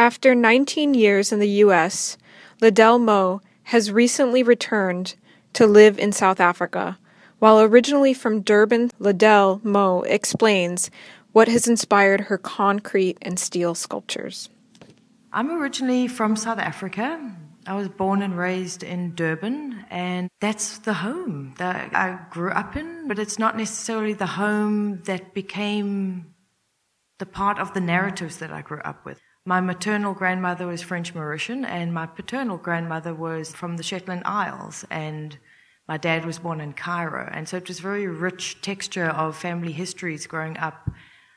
After 19 years in the U.S., Liddell Mo has recently returned to live in South Africa. While originally from Durban, Liddell Mo explains what has inspired her concrete and steel sculptures. I'm originally from South Africa. I was born and raised in Durban, and that's the home that I grew up in, but it's not necessarily the home that became the part of the narratives that I grew up with. My maternal grandmother was French Mauritian, and my paternal grandmother was from the Shetland Isles, and my dad was born in Cairo. And so it was very rich texture of family histories growing up.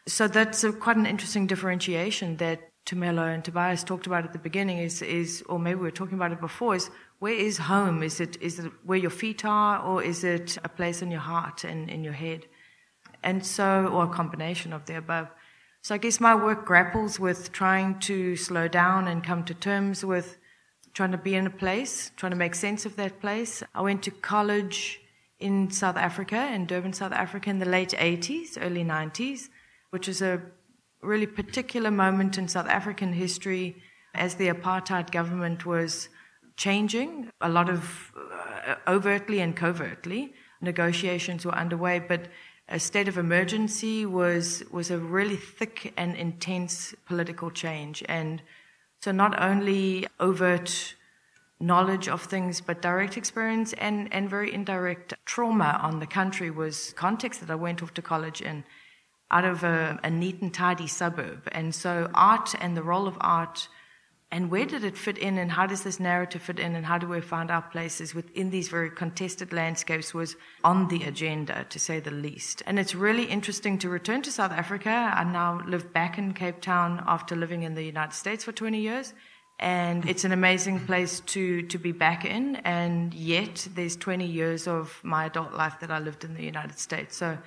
So that's a, quite an interesting differentiation that Tumelo and Tobias talked about at the beginning is, is, or maybe we were talking about it before, is where is home? Is it, is it where your feet are, or is it a place in your heart and in your head? And so, or a combination of the above. So I guess my work grapples with trying to slow down and come to terms with trying to be in a place, trying to make sense of that place. I went to college in South Africa, in Durban, South Africa, in the late 80s, early 90s, which is a really particular moment in South African history as the apartheid government was changing. A lot of uh, overtly and covertly negotiations were underway, but a state of emergency was was a really thick and intense political change, and so not only overt knowledge of things, but direct experience and, and very indirect trauma on the country was context that I went off to college in out of a, a neat and tidy suburb. And so art and the role of art and where did it fit in and how does this narrative fit in and how do we find our places within these very contested landscapes was on the agenda to say the least. And it's really interesting to return to south africa. I now live back in cape town after living in the united states for 20 years. And it's an amazing place to to be back in. And yet there's 20 years of my adult life that i lived in the united states. So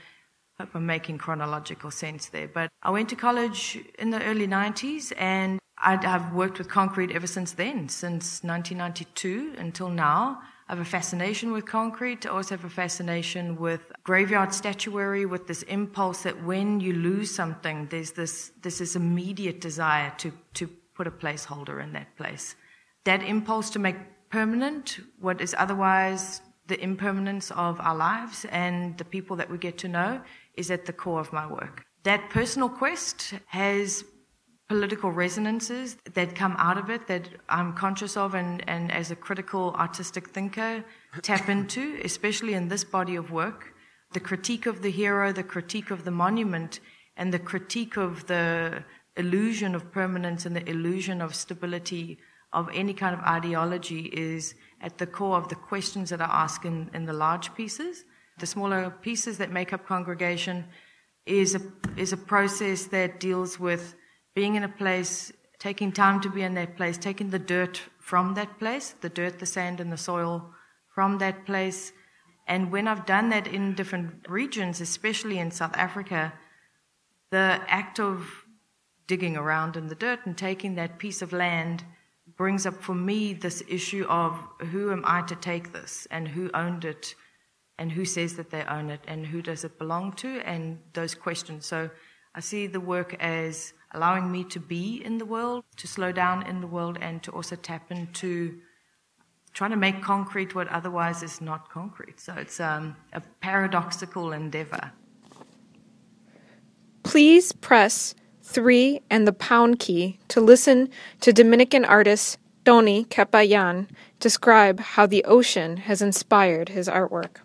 hope I'm making chronological sense there. But I went to college in the early 90s and i have worked with concrete ever since then, since 1992 until now. I have a fascination with concrete. I also have a fascination with graveyard statuary, with this impulse that when you lose something, there's this, this immediate desire to, to put a placeholder in that place. That impulse to make permanent what is otherwise the impermanence of our lives and the people that we get to know is at the core of my work. That personal quest has political resonances that come out of it that I'm conscious of and, and as a critical artistic thinker tap into, especially in this body of work. The critique of the hero, the critique of the monument, and the critique of the illusion of permanence and the illusion of stability of any kind of ideology is at the core of the questions that I ask in, in the large pieces. The smaller pieces that make up congregation is a, is a process that deals with being in a place, taking time to be in that place, taking the dirt from that place, the dirt, the sand, and the soil from that place. And when I've done that in different regions, especially in South Africa, the act of digging around in the dirt and taking that piece of land brings up for me this issue of who am I to take this and who owned it and who says that they own it and who does it belong to and those questions. So I see the work as allowing me to be in the world, to slow down in the world, and to also tap into trying to make concrete what otherwise is not concrete. So it's um, a paradoxical endeavor. Please press 3 and the pound key to listen to Dominican artist Tony Capellán describe how the ocean has inspired his artwork.